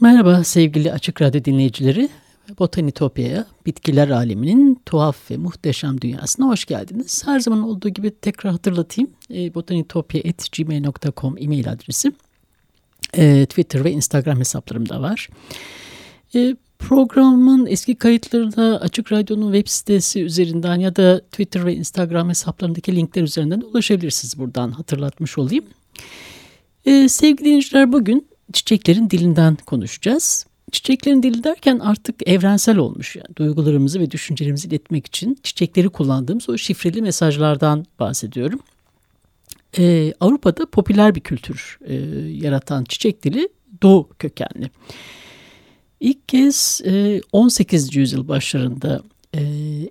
Merhaba sevgili Açık Radyo dinleyicileri. Botanitopya'ya, bitkiler aleminin tuhaf ve muhteşem dünyasına hoş geldiniz. Her zaman olduğu gibi tekrar hatırlatayım. E, botanitopya.gmail.com e-mail adresi. E, Twitter ve Instagram hesaplarım da var. E, programın eski kayıtları da Açık Radyo'nun web sitesi üzerinden ya da Twitter ve Instagram hesaplarındaki linkler üzerinden ulaşabilirsiniz. Buradan hatırlatmış olayım. E, sevgili dinleyiciler bugün çiçeklerin dilinden konuşacağız. Çiçeklerin dili derken artık evrensel olmuş. Yani duygularımızı ve düşüncelerimizi iletmek için çiçekleri kullandığımız o şifreli mesajlardan bahsediyorum. Ee, Avrupa'da popüler bir kültür e, yaratan çiçek dili Doğu kökenli. İlk kez e, 18. yüzyıl başlarında e,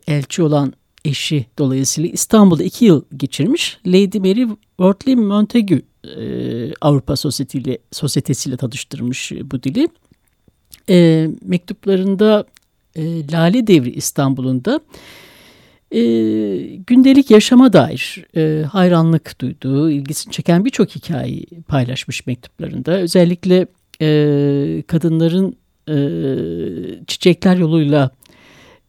elçi olan eşi dolayısıyla İstanbul'da iki yıl geçirmiş Lady Mary Wortley Montagu e, Avrupa Sosyetesiyle, Sosyetesiyle tanıştırmış bu dili. E, mektuplarında e, Lale Devri İstanbul'unda e, gündelik yaşama dair e, hayranlık duyduğu, ilgisini çeken birçok hikayeyi paylaşmış mektuplarında. Özellikle e, kadınların e, çiçekler yoluyla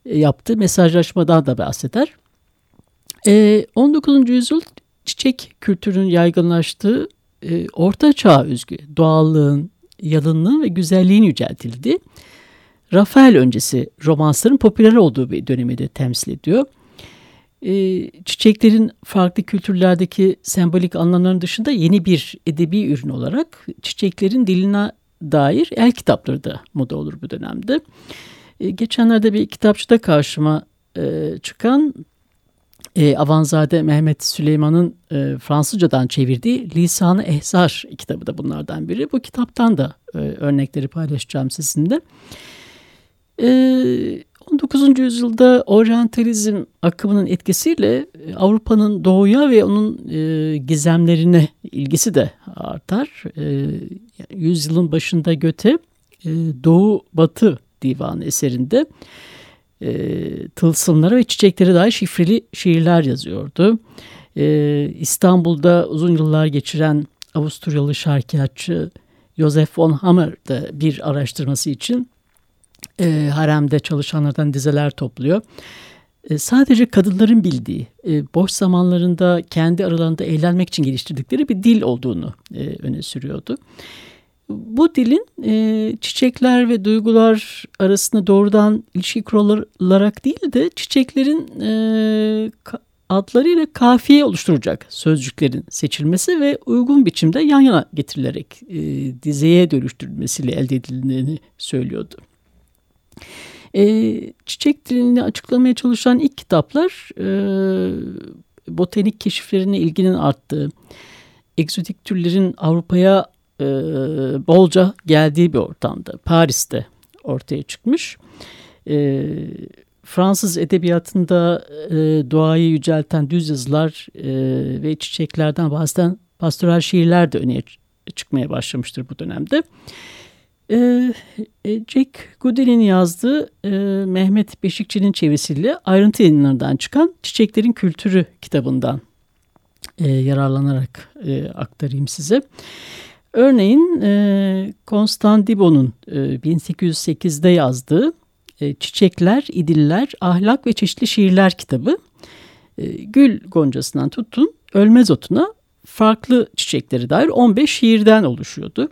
yaptığı mesajlaşmadan da bahseder. E, 19. yüzyıl çiçek kültürünün yaygınlaştığı e, orta çağ özgü doğallığın, yalınlığın ve güzelliğin yüceltildi. Rafael öncesi romansların popüler olduğu bir dönemi de temsil ediyor. E, çiçeklerin farklı kültürlerdeki sembolik anlamların dışında yeni bir edebi ürün olarak çiçeklerin diline dair el kitapları da moda olur bu dönemde. E, geçenlerde bir kitapçıda karşıma e, çıkan e, Avanzade Mehmet Süleyman'ın e, Fransızcadan çevirdiği Lisanı Ehzar kitabı da bunlardan biri. Bu kitaptan da e, örnekleri paylaşacağım sizinle. E, 19. yüzyılda oryantalizm akımının etkisiyle e, Avrupa'nın doğuya ve onun e, gizemlerine ilgisi de artar. E, yüzyılın başında Göte e, Doğu Batı divanı eserinde e, tılsımlara ve çiçeklere dair şifreli şiirler yazıyordu. E, İstanbul'da uzun yıllar geçiren Avusturyalı şarkiyatçı Joseph von Hammer da bir araştırması için e, haremde çalışanlardan dizeler topluyor. E, sadece kadınların bildiği, e, boş zamanlarında kendi aralarında eğlenmek için geliştirdikleri bir dil olduğunu e, öne sürüyordu bu dilin e, çiçekler ve duygular arasında doğrudan ilişki kurularak değil de çiçeklerin e, adlarıyla kafiye oluşturacak sözcüklerin seçilmesi ve uygun biçimde yan yana getirilerek e, dizeye dönüştürülmesiyle elde edildiğini söylüyordu. E, çiçek dilini açıklamaya çalışan ilk kitaplar e, botanik keşiflerine ilginin arttığı, egzotik türlerin Avrupa'ya e, bolca geldiği bir ortamda Paris'te ortaya çıkmış. E, Fransız edebiyatında e, doğayı yücelten düz yazılar e, ve çiçeklerden bazen pastoral şiirler de öne çıkmaya başlamıştır bu dönemde. E, e Jack Goodell'in yazdığı e, Mehmet Beşikçi'nin çevirisiyle ayrıntı yayınlarından çıkan Çiçeklerin Kültürü kitabından e, yararlanarak e, aktarayım size. Örneğin e, Konstantibo'nun e, 1808'de yazdığı e, Çiçekler, İdiller, Ahlak ve Çeşitli Şiirler kitabı e, gül goncasından tutun ölmez otuna farklı çiçekleri dair 15 şiirden oluşuyordu.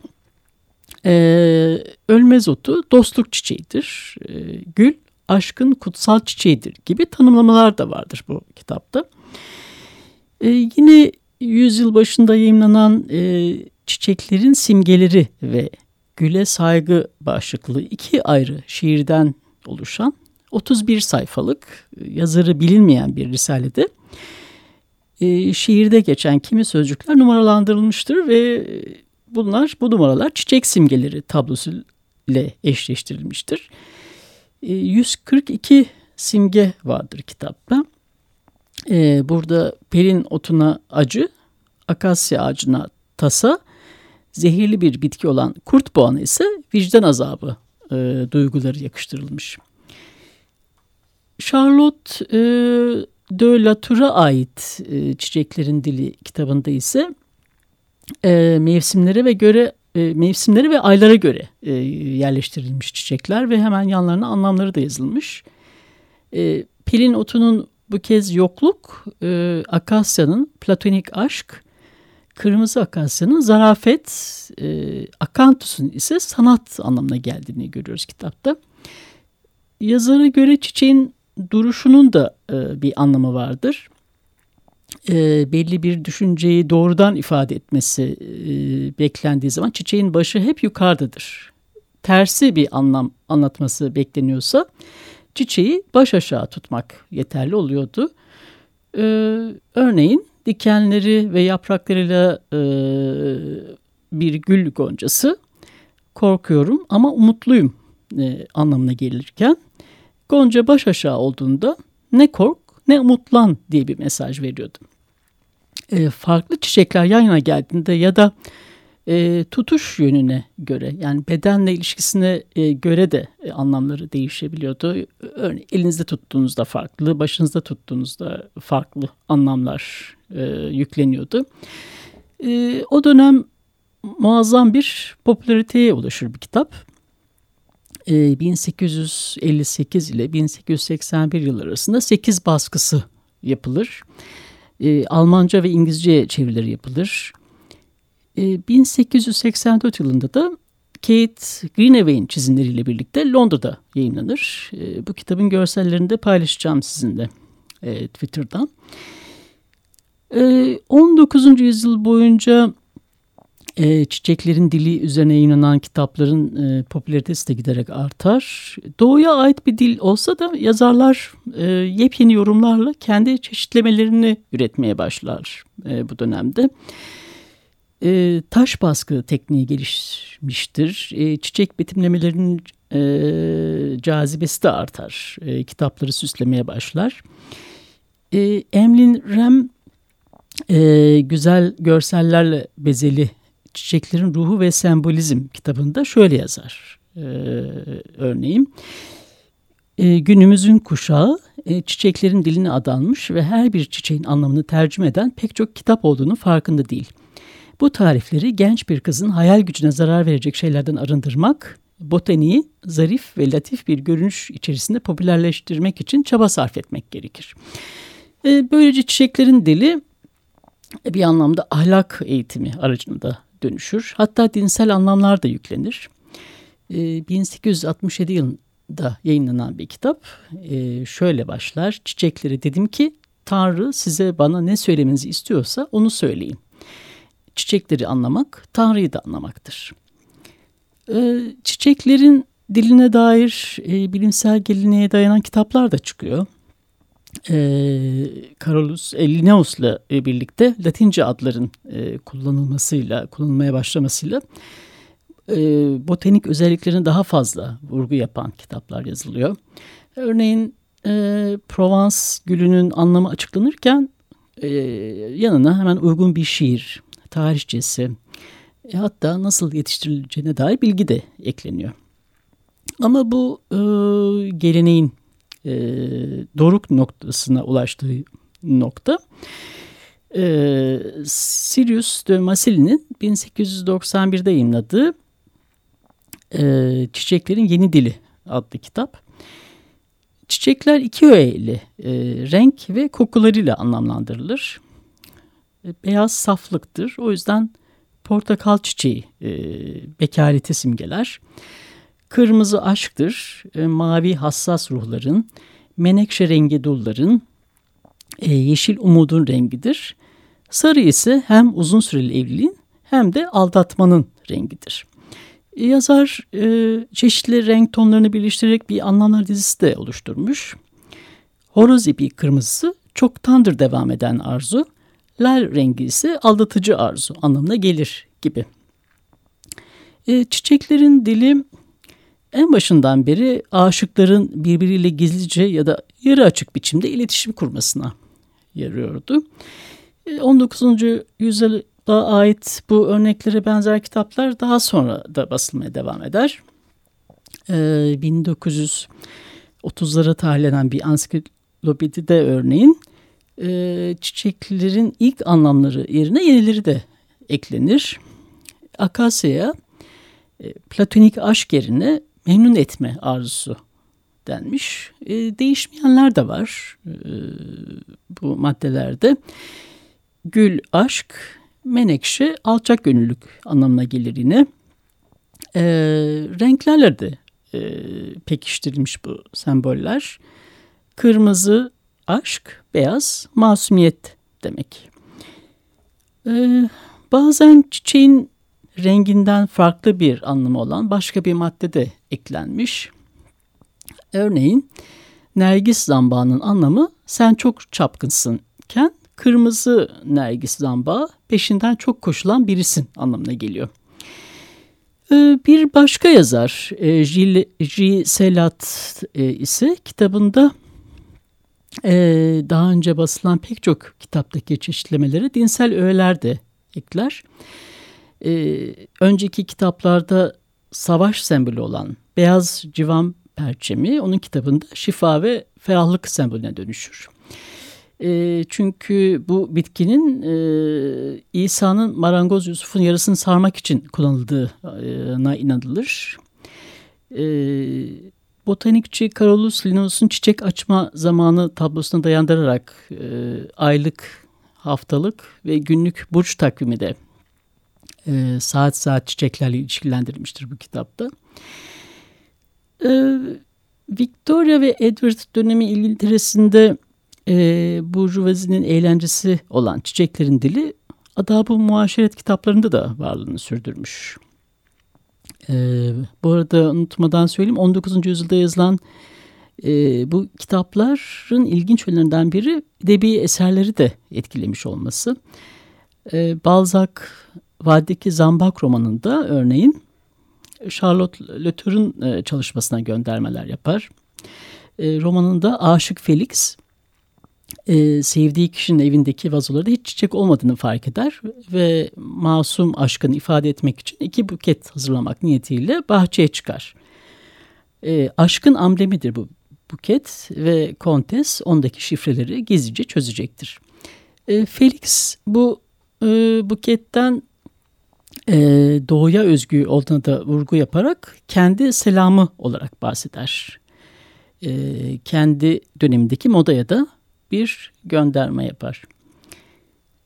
E, ölmez otu dostluk çiçeğidir. E, gül aşkın kutsal çiçeğidir gibi tanımlamalar da vardır bu kitapta. E, yine yüzyıl başında yayınlanan e, çiçeklerin simgeleri ve Güle Saygı başlıklı iki ayrı şiirden oluşan 31 sayfalık yazarı bilinmeyen bir risalede e, şiirde geçen kimi sözcükler numaralandırılmıştır ve bunlar bu numaralar çiçek simgeleri tablosu ile eşleştirilmiştir. E, 142 simge vardır kitapta. E, burada pelin otuna acı, akasya ağacına tasa, zehirli bir bitki olan kurt boğanı ise vicdan azabı e, duyguları yakıştırılmış. Charlotte e, de Latour'a ait e, Çiçeklerin Dili kitabında ise e, mevsimlere ve göre e, mevsimleri ve aylara göre e, yerleştirilmiş çiçekler ve hemen yanlarına anlamları da yazılmış. E, Pelin otunun bu kez yokluk, e, akasyanın platonik aşk, kırmızı akasyanın zarafet, e, akantusun ise sanat anlamına geldiğini görüyoruz kitapta. Yazara göre çiçeğin duruşunun da e, bir anlamı vardır. E, belli bir düşünceyi doğrudan ifade etmesi e, beklendiği zaman çiçeğin başı hep yukarıdadır. Tersi bir anlam anlatması bekleniyorsa çiçeği baş aşağı tutmak yeterli oluyordu. E, örneğin dikenleri ve yapraklarıyla e, bir gül goncası korkuyorum ama umutluyum e, anlamına gelirken Gonca baş aşağı olduğunda ne kork ne umutlan diye bir mesaj veriyordu. E, farklı çiçekler yan yana geldiğinde ya da e, tutuş yönüne göre yani bedenle ilişkisine e, göre de e, anlamları değişebiliyordu. Örneğin elinizde tuttuğunuzda farklı, başınızda tuttuğunuzda farklı anlamlar e, yükleniyordu. E, o dönem muazzam bir popülariteye ulaşır bir kitap. 1858 e, ile 1881 yılları arasında 8 baskısı yapılır. E, Almanca ve İngilizce çevirileri yapılır. 1884 e, yılında da Kate Greenaway'in çizimleriyle birlikte Londra'da yayınlanır. Bu kitabın görsellerini de paylaşacağım sizinle Twitter'dan. 19. yüzyıl boyunca e, çiçeklerin dili üzerine yayınlanan kitapların e, popülaritesi de giderek artar. Doğuya ait bir dil olsa da yazarlar e, yepyeni yorumlarla kendi çeşitlemelerini üretmeye başlar e, bu dönemde. E, taş baskı tekniği gelişmiştir. E, çiçek betimlemelerinin e, cazibesi de artar. E, kitapları süslemeye başlar. E, Emlyn Rem e, güzel görsellerle bezeli Çiçeklerin Ruhu ve Sembolizm kitabında şöyle yazar. Ee, örneğin e, günümüzün kuşağı e, çiçeklerin diline adanmış ve her bir çiçeğin anlamını tercüme eden pek çok kitap olduğunu farkında değil. Bu tarifleri genç bir kızın hayal gücüne zarar verecek şeylerden arındırmak, botaniği zarif ve latif bir görünüş içerisinde popülerleştirmek için çaba sarf etmek gerekir. E, böylece çiçeklerin dili bir anlamda ahlak eğitimi aracında dönüşür. Hatta dinsel anlamlar da yüklenir. E, ee, 1867 yılında yayınlanan bir kitap e, şöyle başlar. Çiçekleri dedim ki Tanrı size bana ne söylemenizi istiyorsa onu söyleyin. Çiçekleri anlamak Tanrı'yı da anlamaktır. E, çiçeklerin diline dair e, bilimsel geleneğe dayanan kitaplar da çıkıyor e, Carolus Linnaeus'la e, birlikte Latince adların e, kullanılmasıyla, kullanılmaya başlamasıyla e, botanik özelliklerine daha fazla vurgu yapan kitaplar yazılıyor. Örneğin e, Provence gülünün anlamı açıklanırken e, yanına hemen uygun bir şiir, tarihçesi, e, hatta nasıl yetiştirileceğine dair bilgi de ekleniyor. Ama bu e, geleneğin e, doruk noktasına ulaştığı nokta e, Sirius de Massili'nin 1891'de yayınladığı e, Çiçeklerin Yeni Dili adlı kitap. Çiçekler iki öğeyle e, renk ve kokularıyla anlamlandırılır. E, beyaz saflıktır. O yüzden portakal çiçeği e, bekareti simgeler. Kırmızı aşktır, e, mavi hassas ruhların, menekşe rengi dulların, e, yeşil umudun rengidir. Sarı ise hem uzun süreli evliliğin hem de aldatmanın rengidir. Yazar e, çeşitli renk tonlarını birleştirerek bir anlamlar dizisi de oluşturmuş. Horoz ipi kırmızısı çoktandır devam eden arzu, lal rengi ise aldatıcı arzu anlamına gelir gibi. E, çiçeklerin dili en başından beri aşıkların birbiriyle gizlice ya da yarı açık biçimde iletişim kurmasına yarıyordu. 19. E, yüzyıla ait bu örneklere benzer kitaplar daha sonra da basılmaya devam eder. 1930'lara e, tarihlenen bir ansiklopedide örneğin e, çiçeklerin ilk anlamları yerine yenileri de eklenir. Akasya'ya platonik aşk yerine memnun etme arzusu denmiş. E, değişmeyenler de var e, bu maddelerde. Gül, aşk, menekşe, alçak gönüllülük anlamına gelir yine. E, renklerle de e, pekiştirilmiş bu semboller. Kırmızı, aşk, beyaz, masumiyet demek. E, bazen çiçeğin renginden farklı bir anlamı olan başka bir madde de eklenmiş. Örneğin Nergis zambağının anlamı sen çok çapkınsınken kırmızı Nergis zambağı peşinden çok koşulan birisin anlamına geliyor. Ee, bir başka yazar J. Selat e, ise kitabında e, daha önce basılan pek çok kitaptaki çeşitlemeleri dinsel öğeler de ekler. Ee, önceki kitaplarda savaş sembolü olan beyaz civan perçemi onun kitabında şifa ve ferahlık sembolüne dönüşür. E, çünkü bu bitkinin e, İsa'nın marangoz Yusuf'un yarısını sarmak için kullanıldığına inanılır. E, botanikçi Carolus Linnaeus'un çiçek açma zamanı tablosuna dayandırarak e, aylık, haftalık ve günlük burç takvimi de e, saat saat çiçeklerle ilişkilendirilmiştir bu kitapta. E, Victoria ve Edward dönemi İngiltere'sinde e, Burjuvazi'nin eğlencesi olan çiçeklerin dili adab-ı muaşeret kitaplarında da varlığını sürdürmüş. E, bu arada unutmadan söyleyeyim 19. yüzyılda yazılan e, bu kitapların ilginç yönlerinden biri edebi eserleri de etkilemiş olması. E, Balzac Vadideki Zambak romanında örneğin Charlotte Latour'un e, çalışmasına göndermeler yapar. E, romanında Aşık Felix e, sevdiği kişinin evindeki vazolarda hiç çiçek olmadığını fark eder ve masum aşkını ifade etmek için iki buket hazırlamak niyetiyle bahçeye çıkar. aşkın amblemidir bu buket ve kontes ondaki şifreleri gizlice çözecektir. Felix bu buketten e, doğuya özgü olduğuna da vurgu yaparak kendi selamı olarak bahseder. E, kendi dönemindeki modaya da bir gönderme yapar.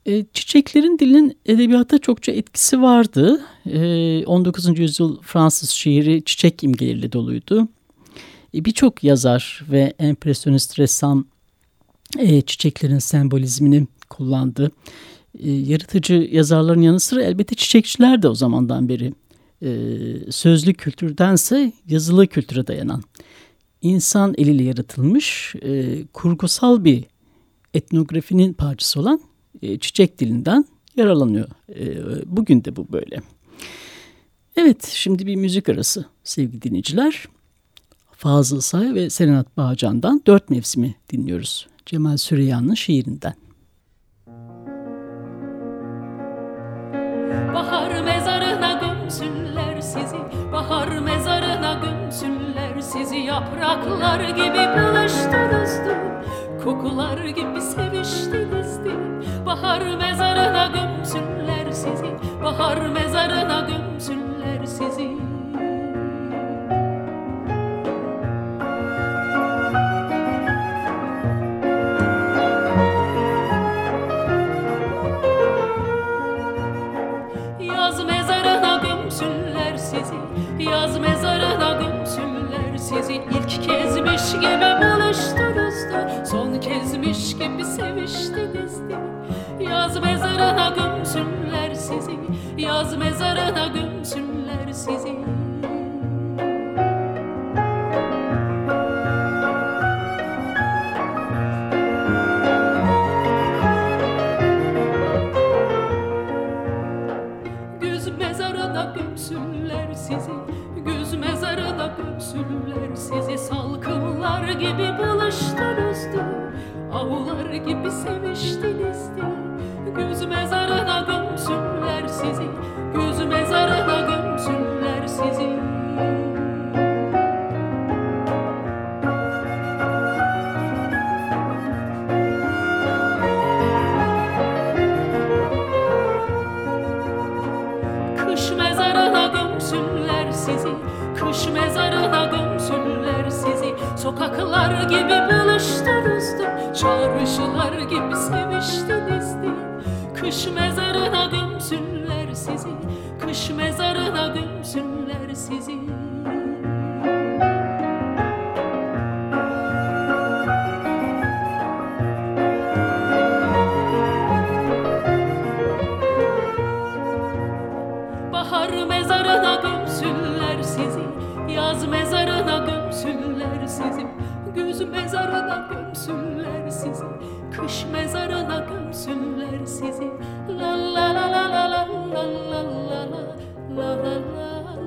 E, çiçeklerin dilinin edebiyata çokça etkisi vardı. E, 19. yüzyıl Fransız şiiri çiçek imgeleriyle doluydu. E, Birçok yazar ve empresyonist ressam e, çiçeklerin sembolizmini kullandı e, yaratıcı yazarların yanı sıra elbette çiçekçiler de o zamandan beri e, sözlü kültürdense yazılı kültüre dayanan insan eliyle yaratılmış e, kurgusal bir etnografinin parçası olan e, çiçek dilinden yararlanıyor. E, bugün de bu böyle. Evet şimdi bir müzik arası sevgili dinleyiciler. Fazıl Say ve Serenat Bağcan'dan Dört Mevsimi dinliyoruz. Cemal Süreyya'nın şiirinden. Yapraklar gibi buluştunuzdu Kokular gibi seviştinizdi Bahar mezarına gömsünler sizi Bahar mezarına gömsünler sizi. Yaz mezarına gömsünler sizi Yaz mezarına sizi ilk kezmiş gibi buluştunuz da Son kezmiş gibi seviştiniz de. Yaz mezarına gömsünler sizi Yaz mezarına gömsünler sizi. Kuzular gibi seviştiniz diye Göz mezarına gömsünler sizi. Bahar mezarına gömsünler sizi Yaz mezarına gömsünler sizi Güz mezarına gömsünler sizi Kış mezarına gömsünler sizi la la la la la la la La la la la la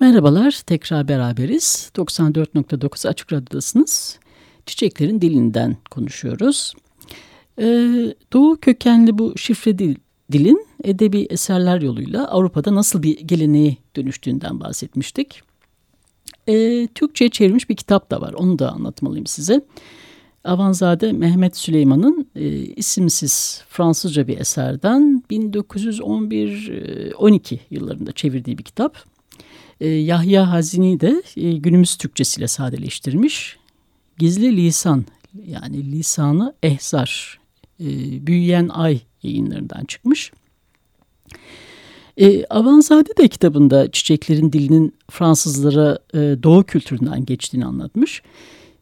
Merhabalar, tekrar beraberiz. 94.9 Açık Radyo'dasınız. Çiçeklerin dilinden konuşuyoruz. Ee, Doğu kökenli bu şifre dil, dilin edebi eserler yoluyla Avrupa'da nasıl bir geleneğe dönüştüğünden bahsetmiştik. Ee, Türkçe'ye çevrilmiş bir kitap da var, onu da anlatmalıyım size. Avanzade Mehmet Süleyman'ın e, isimsiz Fransızca bir eserden 1911-12 yıllarında çevirdiği bir kitap. E, Yahya Hazini de e, günümüz Türkçesiyle sadeleştirmiş. Gizli Lisan yani lisanı ehzar e, büyüyen ay yayınlarından çıkmış. E, Avanzade de kitabında çiçeklerin dilinin Fransızlara e, doğu kültüründen geçtiğini anlatmış.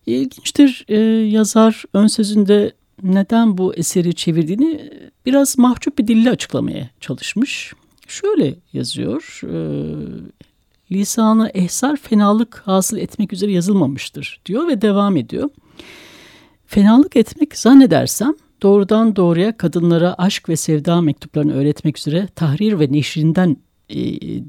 İlginçtir e, yazar ön sözünde neden bu eseri çevirdiğini biraz mahcup bir dille açıklamaya çalışmış. Şöyle yazıyor, e, lisanı ehsar fenalık hasıl etmek üzere yazılmamıştır diyor ve devam ediyor. Fenalık etmek zannedersem doğrudan doğruya kadınlara aşk ve sevda mektuplarını öğretmek üzere tahrir ve neşrinden e,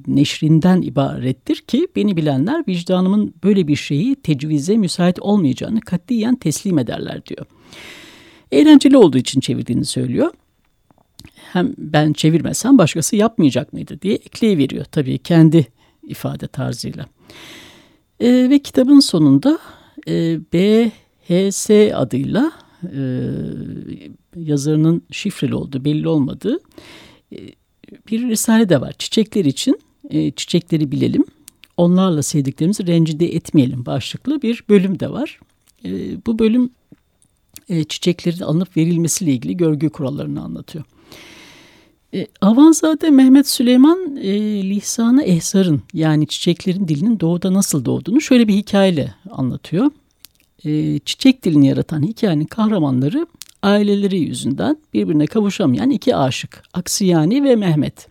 neşrinden ibarettir ki beni bilenler vicdanımın böyle bir şeyi tecvize müsait olmayacağını katiyen teslim ederler diyor. Eğlenceli olduğu için çevirdiğini söylüyor. Hem ben çevirmesem başkası yapmayacak mıydı diye ekleyiveriyor tabii kendi ifade tarzıyla. E, ve kitabın sonunda e, BHS adıyla e, yazarının şifreli olduğu belli olmadığı e, bir risale de var. Çiçekler için e, çiçekleri bilelim. Onlarla sevdiklerimizi rencide etmeyelim başlıklı bir bölüm de var. E, bu bölüm e, çiçeklerin alınıp verilmesiyle ilgili görgü kurallarını anlatıyor. E, Avanzade Mehmet Süleyman e, lisanı ehsarın yani çiçeklerin dilinin doğuda nasıl doğduğunu şöyle bir hikayeyle anlatıyor. E, çiçek dilini yaratan hikayenin kahramanları aileleri yüzünden birbirine kavuşamayan iki aşık Aksiyani ve Mehmet.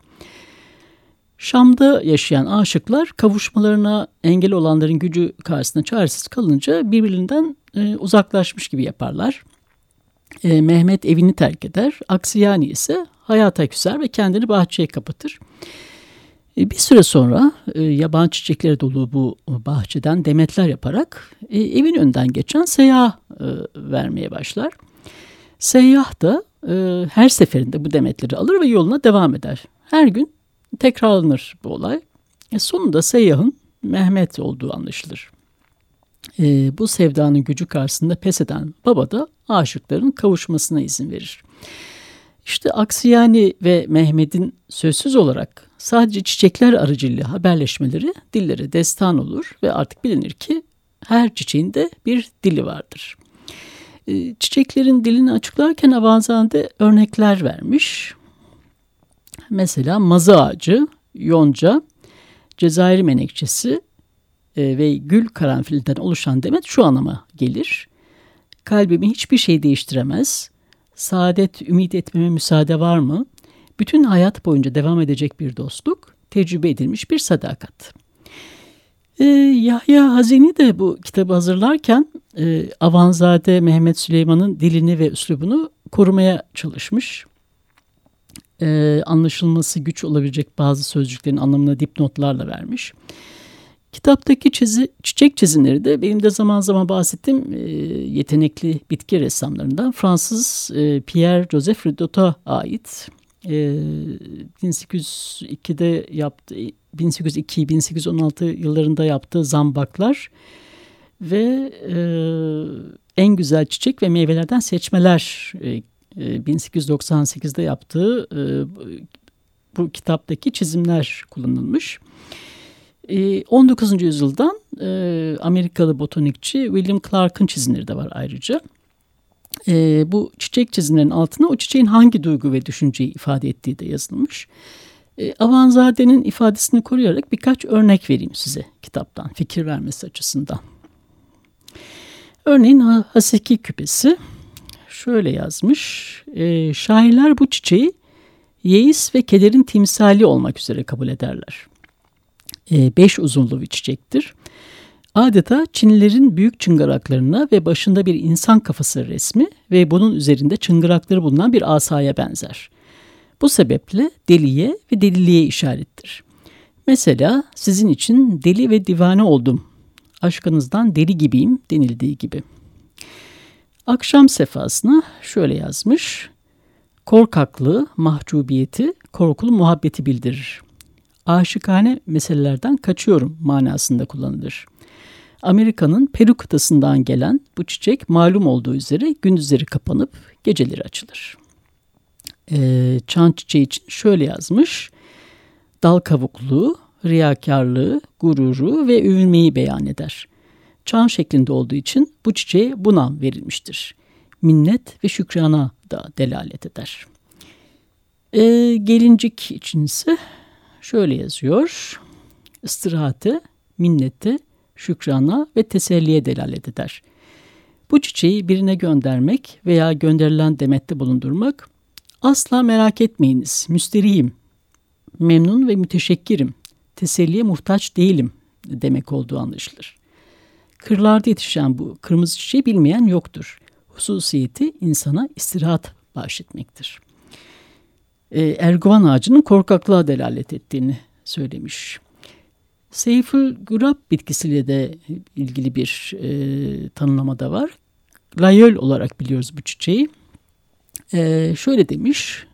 Şam'da yaşayan aşıklar kavuşmalarına engel olanların gücü karşısında çaresiz kalınca birbirinden e, uzaklaşmış gibi yaparlar. E, Mehmet evini terk eder, Aksiyani ise hayata küser ve kendini bahçeye kapatır. E, bir süre sonra e, yaban çiçekleri dolu bu bahçeden demetler yaparak e, evin önünden geçen seyyah vermeye başlar. Seyyah da her seferinde bu demetleri alır ve yoluna devam eder. Her gün tekrarlanır bu olay. Sonunda seyyahın Mehmet olduğu anlaşılır. Bu sevdanın gücü karşısında pes eden baba da aşıkların kavuşmasına izin verir. İşte Aksiyani ve Mehmet'in sözsüz olarak sadece çiçekler aracılığıyla haberleşmeleri dillere destan olur ve artık bilinir ki her çiçeğin de bir dili vardır. E, çiçeklerin dilini açıklarken Avanzade örnekler vermiş. Mesela mazı ağacı, yonca, Cezayir menekşesi e, ve gül karanfilinden oluşan demet şu anlama gelir. Kalbimi hiçbir şey değiştiremez. saadet ümit etmeme müsaade var mı? Bütün hayat boyunca devam edecek bir dostluk, tecrübe edilmiş bir sadakat. Ee, Yahya Hazini de bu kitabı hazırlarken e, Avanzade Mehmet Süleyman'ın dilini ve üslubunu korumaya çalışmış. Ee, anlaşılması güç olabilecek bazı sözcüklerin anlamına dipnotlarla vermiş. Kitaptaki çizi, çiçek çizimleri de benim de zaman zaman bahsettiğim e, yetenekli bitki ressamlarından Fransız e, Pierre Joseph Ridot'a ait. E, 1802'de yaptı 1802-1816 yıllarında yaptığı zambaklar ve e, en güzel çiçek ve meyvelerden seçmeler e, e, 1898'de yaptığı e, bu kitaptaki çizimler kullanılmış. 19. Ee, yüzyıldan e, Amerikalı botanikçi William Clark'ın çizimleri de var ayrıca. E, bu çiçek çizimlerinin altına o çiçeğin hangi duygu ve düşünceyi ifade ettiği de yazılmış. E, Avanzade'nin ifadesini koruyarak birkaç örnek vereyim size kitaptan fikir vermesi açısından. Örneğin Haseki küpesi şöyle yazmış. E, şairler bu çiçeği yeis ve kederin timsali olmak üzere kabul ederler. E, beş uzunlu bir çiçektir. Adeta Çinlilerin büyük çıngıraklarına ve başında bir insan kafası resmi ve bunun üzerinde çıngırakları bulunan bir asaya benzer. Bu sebeple deliye ve deliliğe işarettir. Mesela sizin için deli ve divane oldum, aşkınızdan deli gibiyim denildiği gibi. Akşam sefasını şöyle yazmış. Korkaklığı, mahcubiyeti, korkulu muhabbeti bildirir aşıkane meselelerden kaçıyorum manasında kullanılır. Amerika'nın Peru kıtasından gelen bu çiçek malum olduğu üzere gündüzleri kapanıp geceleri açılır. Ee, çan çiçeği için şöyle yazmış. Dal kavukluğu, riyakarlığı, gururu ve övünmeyi beyan eder. Çan şeklinde olduğu için bu çiçeğe bu nam verilmiştir. Minnet ve şükrana da delalet eder. Ee, gelincik için ise şöyle yazıyor. İstirahate, minnete, şükrana ve teselliye delalet eder. Bu çiçeği birine göndermek veya gönderilen demette bulundurmak asla merak etmeyiniz, müsterihim, memnun ve müteşekkirim, teselliye muhtaç değilim demek olduğu anlaşılır. Kırlarda yetişen bu kırmızı çiçeği bilmeyen yoktur. Hususiyeti insana istirahat bahşetmektir e, erguvan ağacının korkaklığa delalet ettiğini söylemiş. Seyfül Gurab bitkisiyle de ilgili bir e, tanımlama da var. Layöl olarak biliyoruz bu çiçeği. E, şöyle demiş,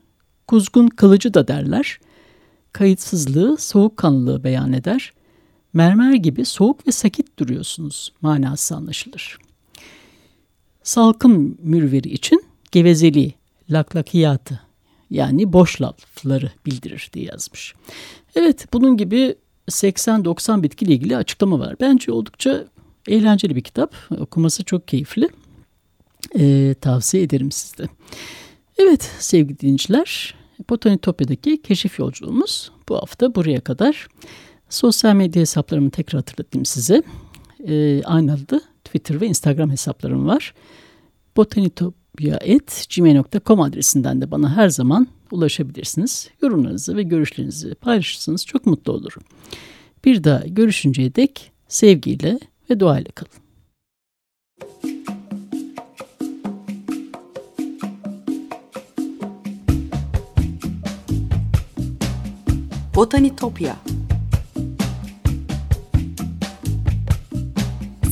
kuzgun kılıcı da derler. Kayıtsızlığı, soğukkanlılığı beyan eder. Mermer gibi soğuk ve sakit duruyorsunuz manası anlaşılır. Salkım mürveri için gevezeliği, laklakiyatı yani boş lafları bildirir diye yazmış. Evet bunun gibi 80-90 bitkiyle ilgili açıklama var. Bence oldukça eğlenceli bir kitap. Okuması çok keyifli. Ee, tavsiye ederim sizde. Evet sevgili dinleyiciler, Botanitopya'daki keşif yolculuğumuz bu hafta buraya kadar. Sosyal medya hesaplarımı tekrar hatırlatayım size. Ee, aynı adı Twitter ve Instagram hesaplarım var. Botanitopya gmail.com adresinden de bana her zaman ulaşabilirsiniz. Yorumlarınızı ve görüşlerinizi paylaşırsanız çok mutlu olurum. Bir daha görüşünceye dek sevgiyle ve duayla kalın. Botanitopya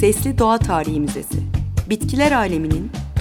Sesli Doğa Tarihi Müzesi Bitkiler aleminin